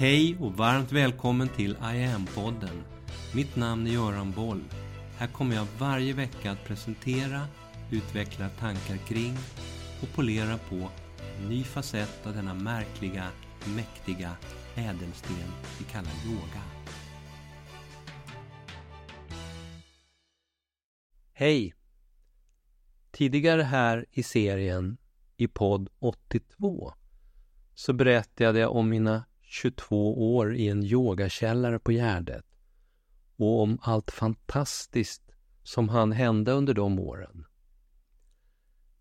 Hej och varmt välkommen till I am-podden. Mitt namn är Göran Boll. Här kommer jag varje vecka att presentera, utveckla tankar kring och polera på en ny facett av denna märkliga, mäktiga ädelsten vi kallar yoga. Hej! Tidigare här i serien, i podd 82, så berättade jag om mina 22 år i en yogakällare på Gärdet. Och om allt fantastiskt som han hände under de åren.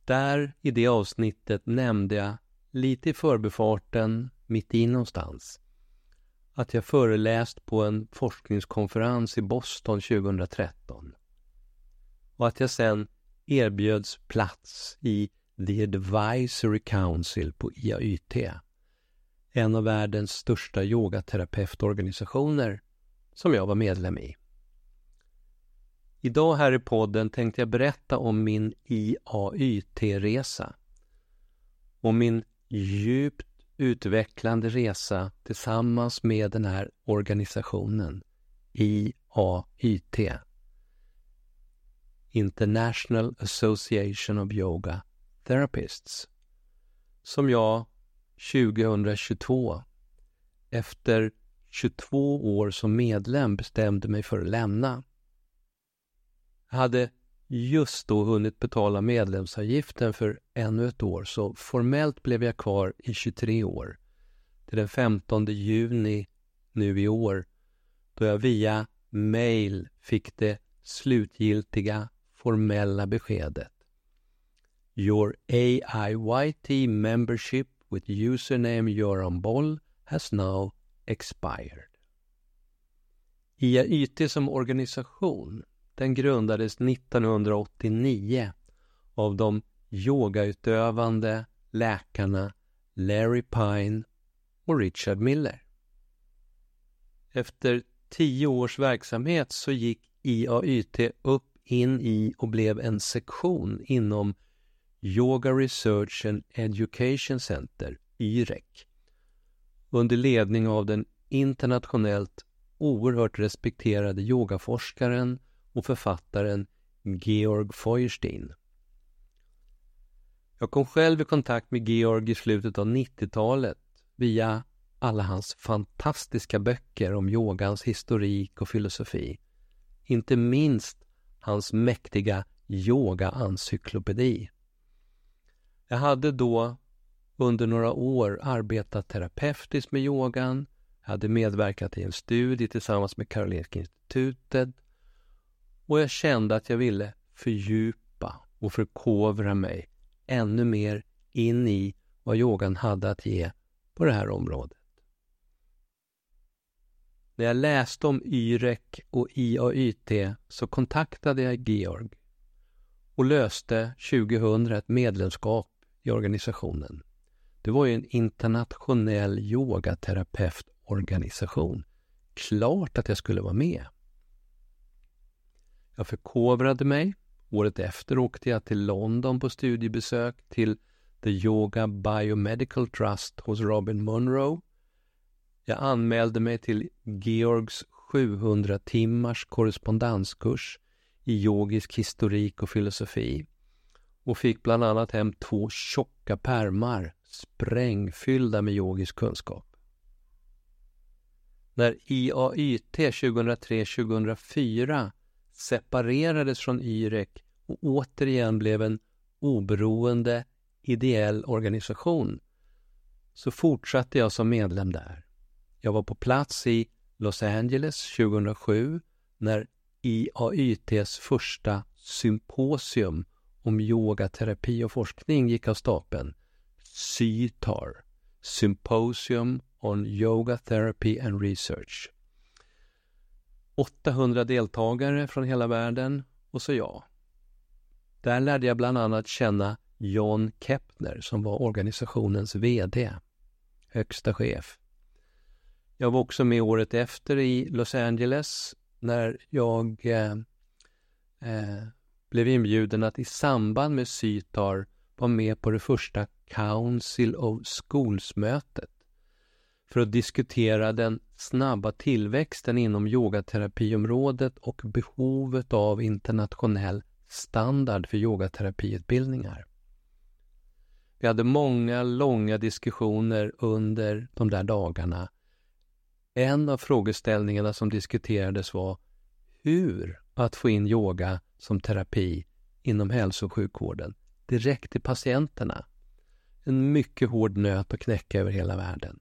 Där i det avsnittet nämnde jag lite i förbifarten, mitt i någonstans, att jag föreläst på en forskningskonferens i Boston 2013 och att jag sen erbjöds plats i The Advisory Council på IAYT, en av världens största yogaterapeutorganisationer som jag var medlem i. Idag här i podden tänkte jag berätta om min IAYT-resa. och min djupt utvecklande resa tillsammans med den här organisationen IAYT. International Association of Yoga Therapists. Som jag 2022 efter 22 år som medlem bestämde mig för att lämna. Jag hade just då hunnit betala medlemsavgiften för ännu ett år så formellt blev jag kvar i 23 år. Till den 15 juni nu i år då jag via mail fick det slutgiltiga formella beskedet. Your AIYT membership with username Göran Boll has now expired. IAYT som organisation den grundades 1989 av de yogautövande läkarna Larry Pine och Richard Miller. Efter tio års verksamhet så gick IAYT upp in i och blev en sektion inom Yoga Research and Education Center, IREC under ledning av den internationellt oerhört respekterade yogaforskaren och författaren Georg Feuerstein. Jag kom själv i kontakt med Georg i slutet av 90-talet via alla hans fantastiska böcker om yogans historik och filosofi. Inte minst hans mäktiga yoga-encyklopedi. Jag hade då under några år arbetat terapeutiskt med yogan, jag hade medverkat i en studie tillsammans med Karolinska institutet och jag kände att jag ville fördjupa och förkovra mig ännu mer in i vad yogan hade att ge på det här området. När jag läste om YREC och IAYT så kontaktade jag Georg och löste 2000 ett medlemskap i organisationen. Det var ju en internationell yogaterapeutorganisation. Klart att jag skulle vara med. Jag förkovrade mig. Året efter åkte jag till London på studiebesök till The Yoga Biomedical Trust hos Robin Munro. Jag anmälde mig till Georgs 700 timmars korrespondenskurs i yogisk historik och filosofi och fick bland annat hem två tjocka pärmar sprängfyllda med yogisk kunskap. När IAYT 2003-2004 separerades från Yrek och återigen blev en oberoende ideell organisation så fortsatte jag som medlem där. Jag var på plats i Los Angeles 2007 när IAYTs första symposium om yogaterapi och forskning gick av stapeln. SYTAR, Symposium on Yoga Therapy and Research. 800 deltagare från hela världen och så jag. Där lärde jag bland annat känna John Kepner som var organisationens VD, högsta chef. Jag var också med året efter i Los Angeles när jag eh, eh, blev inbjuden att i samband med Sytar vara med på det första Council of Schools-mötet. för att diskutera den snabba tillväxten inom yogaterapiområdet och behovet av internationell standard för yogaterapiutbildningar. Vi hade många långa diskussioner under de där dagarna. En av frågeställningarna som diskuterades var hur att få in yoga som terapi inom hälso och sjukvården direkt till patienterna. En mycket hård nöt att knäcka över hela världen.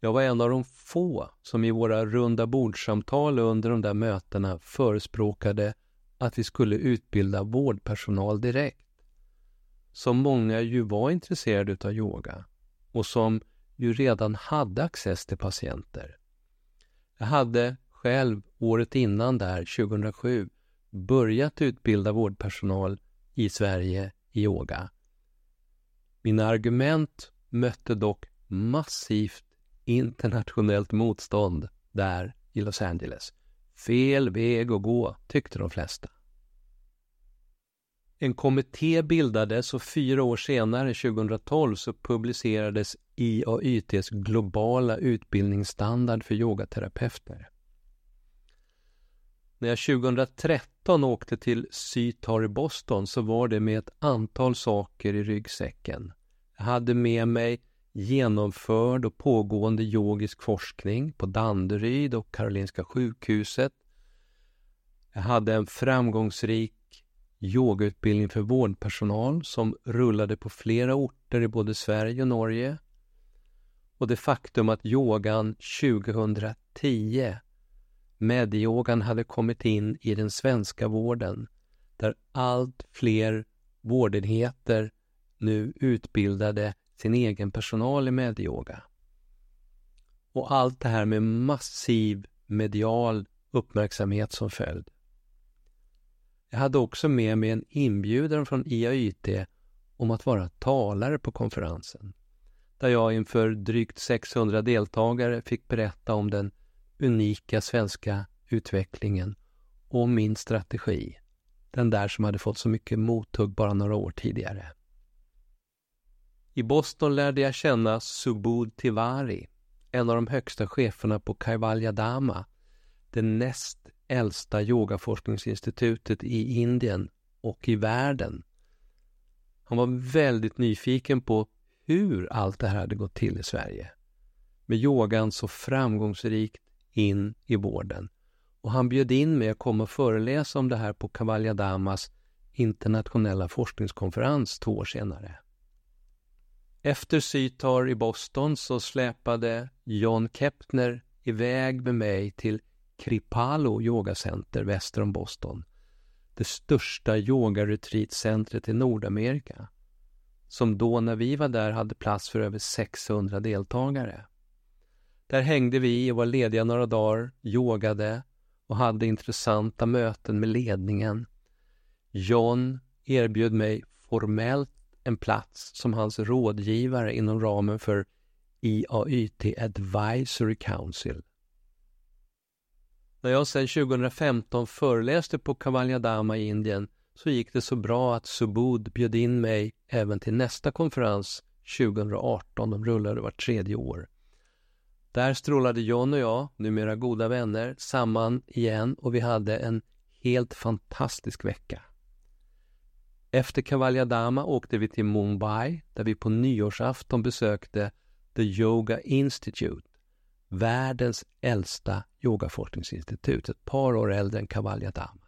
Jag var en av de få som i våra runda bordsamtal under de där mötena förespråkade att vi skulle utbilda vårdpersonal direkt. Som många ju var intresserade av yoga och som ju redan hade access till patienter. Jag hade själv året innan där, 2007, börjat utbilda vårdpersonal i Sverige i yoga. Mina argument mötte dock massivt internationellt motstånd där i Los Angeles. Fel väg att gå, tyckte de flesta. En kommitté bildades och fyra år senare, 2012, så publicerades IAYTs globala utbildningsstandard för yogaterapeuter. När jag 2013 åkte till Sytar i Boston så var det med ett antal saker i ryggsäcken. Jag hade med mig genomförd och pågående yogisk forskning på Danderyd och Karolinska sjukhuset. Jag hade en framgångsrik yogautbildning för vårdpersonal som rullade på flera orter i både Sverige och Norge. Och det faktum att yogan 2010, medyogan, hade kommit in i den svenska vården där allt fler vårdenheter nu utbildade sin egen personal i medyoga. Och allt det här med massiv medial uppmärksamhet som följd. Jag hade också med mig en inbjudan från IAYT om att vara talare på konferensen. Där jag inför drygt 600 deltagare fick berätta om den unika svenska utvecklingen och min strategi. Den där som hade fått så mycket mothugg bara några år tidigare. I Boston lärde jag känna Subud Tiwari, en av de högsta cheferna på Kaivalyadama, det näst äldsta yogaforskningsinstitutet i Indien och i världen. Han var väldigt nyfiken på hur allt det här hade gått till i Sverige. Med yogan så framgångsrikt in i vården. Och han bjöd in mig att komma och föreläsa om det här på Kavaljadamas internationella forskningskonferens två år senare. Efter Sytar i Boston så släpade John Kepner iväg med mig till Kripalo yogacenter väster om Boston. Det största yogaretreatcentret i Nordamerika. Som då när vi var där hade plats för över 600 deltagare. Där hängde vi och var lediga några dagar, yogade och hade intressanta möten med ledningen. John erbjöd mig formellt en plats som hans rådgivare inom ramen för IAYT Advisory Council när jag sedan 2015 föreläste på Kavaljadama i Indien så gick det så bra att Subud bjöd in mig även till nästa konferens 2018. De rullade vart tredje år. Där strålade John och jag, numera goda vänner, samman igen och vi hade en helt fantastisk vecka. Efter Kavaljadama åkte vi till Mumbai där vi på nyårsafton besökte The Yoga Institute världens äldsta yogaforskningsinstitut, ett par år äldre än Kavaljadama,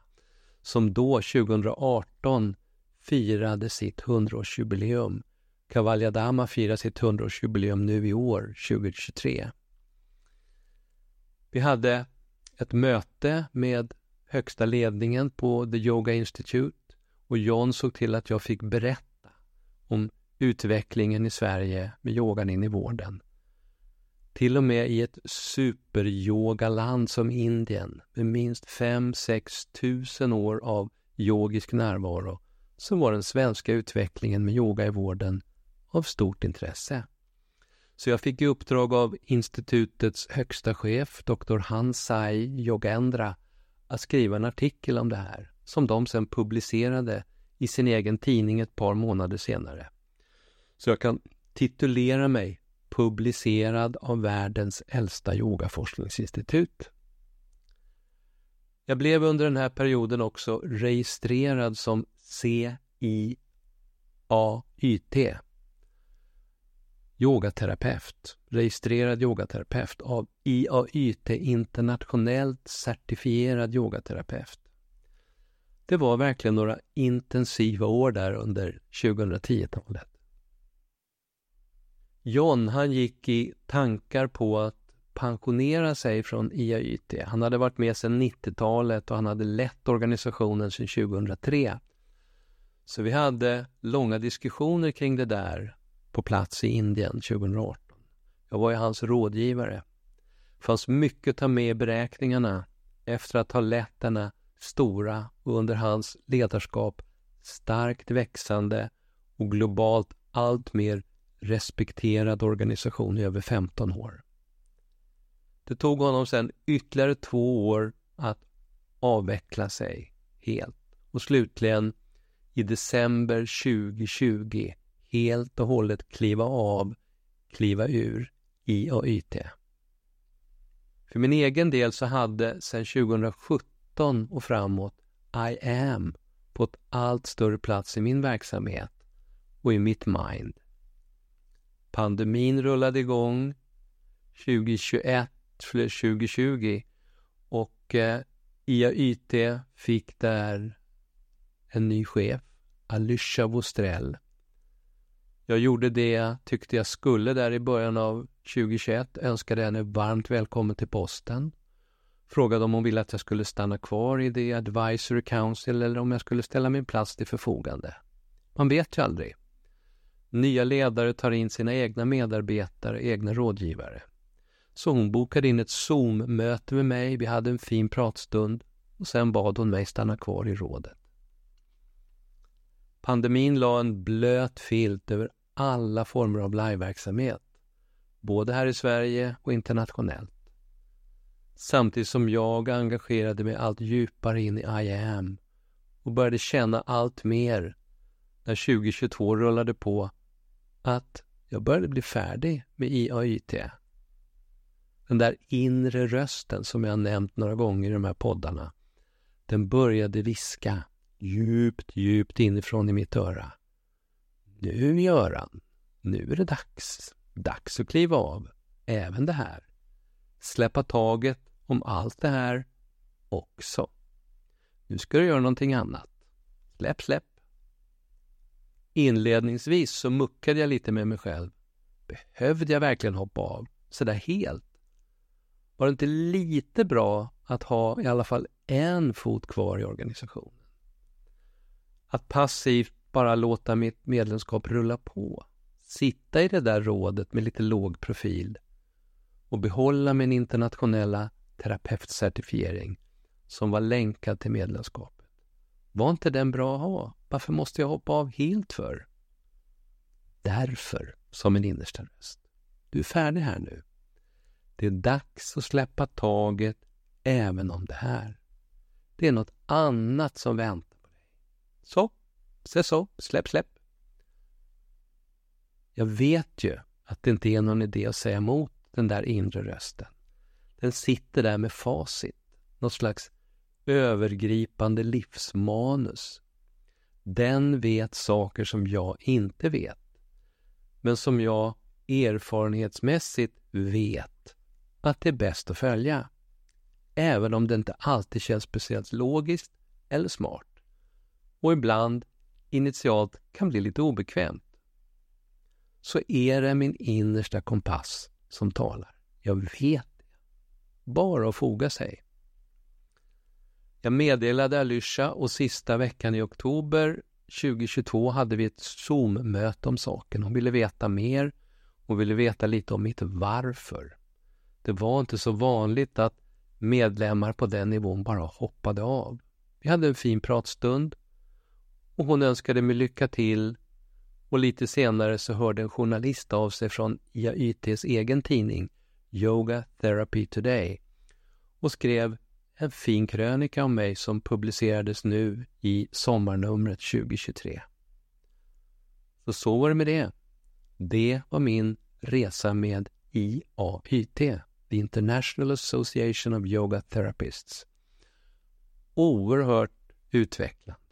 som då 2018 firade sitt 100-årsjubileum. Kavaljadama firar sitt 100-årsjubileum nu i år, 2023. Vi hade ett möte med högsta ledningen på The Yoga Institute och John såg till att jag fick berätta om utvecklingen i Sverige med yogan in i vården. Till och med i ett superyogaland som Indien med minst 5-6 tusen år av yogisk närvaro så var den svenska utvecklingen med yoga i vården av stort intresse. Så jag fick i uppdrag av institutets högsta chef, Dr. Hansai Yogendra, att skriva en artikel om det här som de sedan publicerade i sin egen tidning ett par månader senare. Så jag kan titulera mig publicerad av världens äldsta yogaforskningsinstitut. Jag blev under den här perioden också registrerad som CIAYT, yogaterapeut, registrerad yogaterapeut av IAYT, internationellt certifierad yogaterapeut. Det var verkligen några intensiva år där under 2010-talet. John, han gick i tankar på att pensionera sig från IAYT. Han hade varit med sedan 90-talet och han hade lett organisationen sedan 2003. Så vi hade långa diskussioner kring det där på plats i Indien 2018. Jag var ju hans rådgivare. Det fanns mycket att ta med i beräkningarna efter att ha lett denna stora och under hans ledarskap starkt växande och globalt allt mer respekterad organisation i över 15 år. Det tog honom sedan ytterligare två år att avveckla sig helt och slutligen i december 2020 helt och hållet kliva av, kliva ur IAYT. För min egen del så hade sedan 2017 och framåt I am fått allt större plats i min verksamhet och i mitt mind. Pandemin rullade igång 2021 2020 och eh, IAYT fick där en ny chef, Alysha Vostrell. Jag gjorde det jag tyckte jag skulle där i början av 2021, önskade henne varmt välkommen till posten. Frågade om hon ville att jag skulle stanna kvar i det Advisory Council eller om jag skulle ställa min plats till förfogande. Man vet ju aldrig. Nya ledare tar in sina egna medarbetare, egna rådgivare. Så hon bokade in ett Zoom-möte med mig, vi hade en fin pratstund och sen bad hon mig stanna kvar i rådet. Pandemin la en blöt filt över alla former av liveverksamhet, både här i Sverige och internationellt. Samtidigt som jag engagerade mig allt djupare in i I am och började känna allt mer när 2022 rullade på att jag började bli färdig med IAIT. Den där inre rösten som jag nämnt några gånger i de här poddarna, den började viska djupt, djupt inifrån i mitt öra. Nu Göran, nu är det dags. Dags att kliva av. Även det här. Släppa taget om allt det här också. Nu ska du göra någonting annat. Släpp, släpp. Inledningsvis så muckade jag lite med mig själv. Behövde jag verkligen hoppa av sådär helt? Var det inte lite bra att ha i alla fall en fot kvar i organisationen? Att passivt bara låta mitt medlemskap rulla på. Sitta i det där rådet med lite låg profil och behålla min internationella terapeutcertifiering som var länkad till medlemskapet. Var inte den bra att ha? Varför måste jag hoppa av helt för? Därför, sa min innersta röst. Du är färdig här nu. Det är dags att släppa taget även om det här. Det är något annat som väntar. Så, se så, släpp, släpp. Jag vet ju att det inte är någon idé att säga emot den där inre rösten. Den sitter där med facit, något slags övergripande livsmanus. Den vet saker som jag inte vet, men som jag erfarenhetsmässigt vet att det är bäst att följa. Även om det inte alltid känns speciellt logiskt eller smart. Och ibland initialt kan bli lite obekvämt. Så är det min innersta kompass som talar. Jag vet det. Bara att foga sig. Jag meddelade Alysha och sista veckan i oktober 2022 hade vi ett Zoom-möte om saken. Hon ville veta mer och ville veta lite om mitt varför. Det var inte så vanligt att medlemmar på den nivån bara hoppade av. Vi hade en fin pratstund och hon önskade mig lycka till och lite senare så hörde en journalist av sig från IAYTs egen tidning Yoga Therapy Today och skrev en fin krönika om mig som publicerades nu i sommarnumret 2023. Så så var det med det. Det var min resa med IAYT, The International Association of Yoga Therapists. Oerhört utvecklande.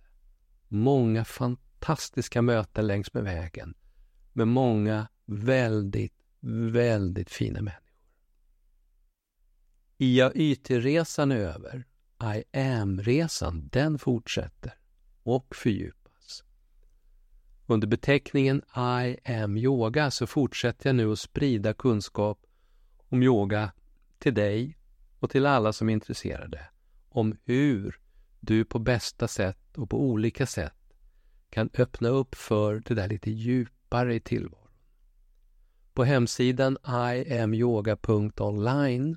Många fantastiska möten längs med vägen med många väldigt, väldigt fina människor. IAYT-resan är över. I am-resan, den fortsätter och fördjupas. Under beteckningen I am yoga så fortsätter jag nu att sprida kunskap om yoga till dig och till alla som är intresserade om hur du på bästa sätt och på olika sätt kan öppna upp för det där lite djupare i tillvaron. På hemsidan iamyoga.online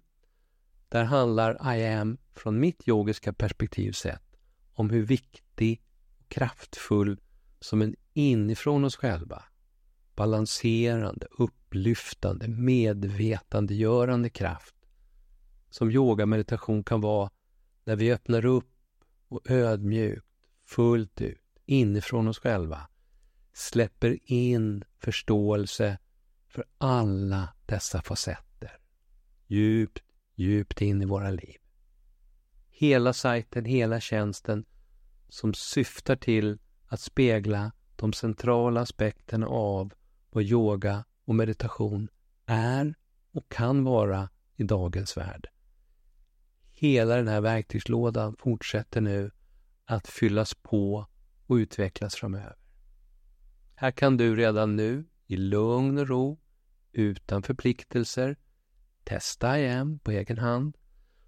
där handlar I am från mitt yogiska perspektiv sett om hur viktig och kraftfull som en inifrån oss själva balanserande, upplyftande, medvetandegörande kraft som yogameditation kan vara när vi öppnar upp och ödmjuk fullt ut, inifrån oss själva släpper in förståelse för alla dessa facetter. Djupt, djupt in i våra liv. Hela sajten, hela tjänsten som syftar till att spegla de centrala aspekterna av vad yoga och meditation är och kan vara i dagens värld. Hela den här verktygslådan fortsätter nu att fyllas på och utvecklas framöver. Här kan du redan nu i lugn och ro, utan förpliktelser, testa igen på egen hand.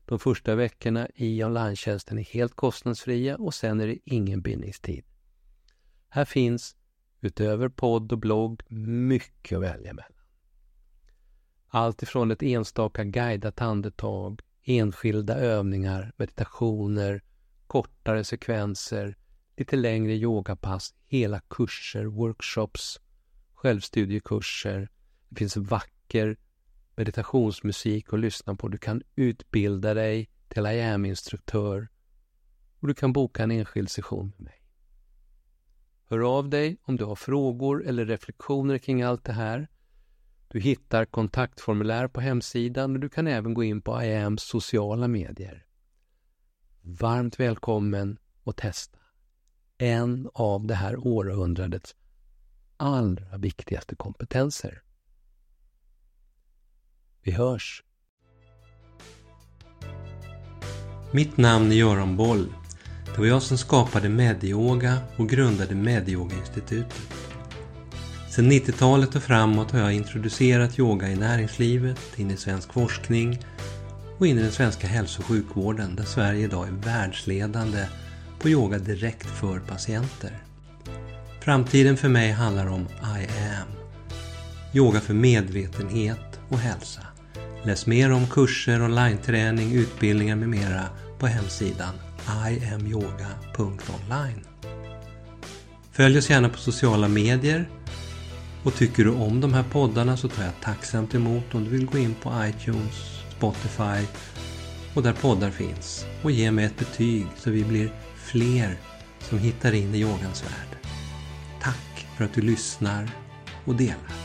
De första veckorna i online är helt kostnadsfria och sen är det ingen bindningstid. Här finns, utöver podd och blogg, mycket att välja mellan. Allt ifrån ett enstaka guidat andetag, enskilda övningar, meditationer, kortare sekvenser, lite längre yogapass, hela kurser, workshops, självstudiekurser. Det finns vacker meditationsmusik att lyssna på. Du kan utbilda dig till IAM-instruktör och du kan boka en enskild session med mig. Hör av dig om du har frågor eller reflektioner kring allt det här. Du hittar kontaktformulär på hemsidan och du kan även gå in på IAMs sociala medier. Varmt välkommen att testa en av det här århundradets allra viktigaste kompetenser. Vi hörs! Mitt namn är Göran Boll. Det var jag som skapade Medyoga och grundade Medyoga-institutet. Sedan 90-talet och framåt har jag introducerat yoga i näringslivet, in i svensk forskning och in i den svenska hälso och sjukvården där Sverige idag är världsledande på yoga direkt för patienter. Framtiden för mig handlar om I am. Yoga för medvetenhet och hälsa. Läs mer om kurser, online-träning, utbildningar med mera på hemsidan iamyoga.online. Följ oss gärna på sociala medier och tycker du om de här poddarna så tar jag tacksamt emot om du vill gå in på iTunes, Spotify och där poddar finns och ge mig ett betyg så vi blir fler som hittar in i yogans värld. Tack för att du lyssnar och delar.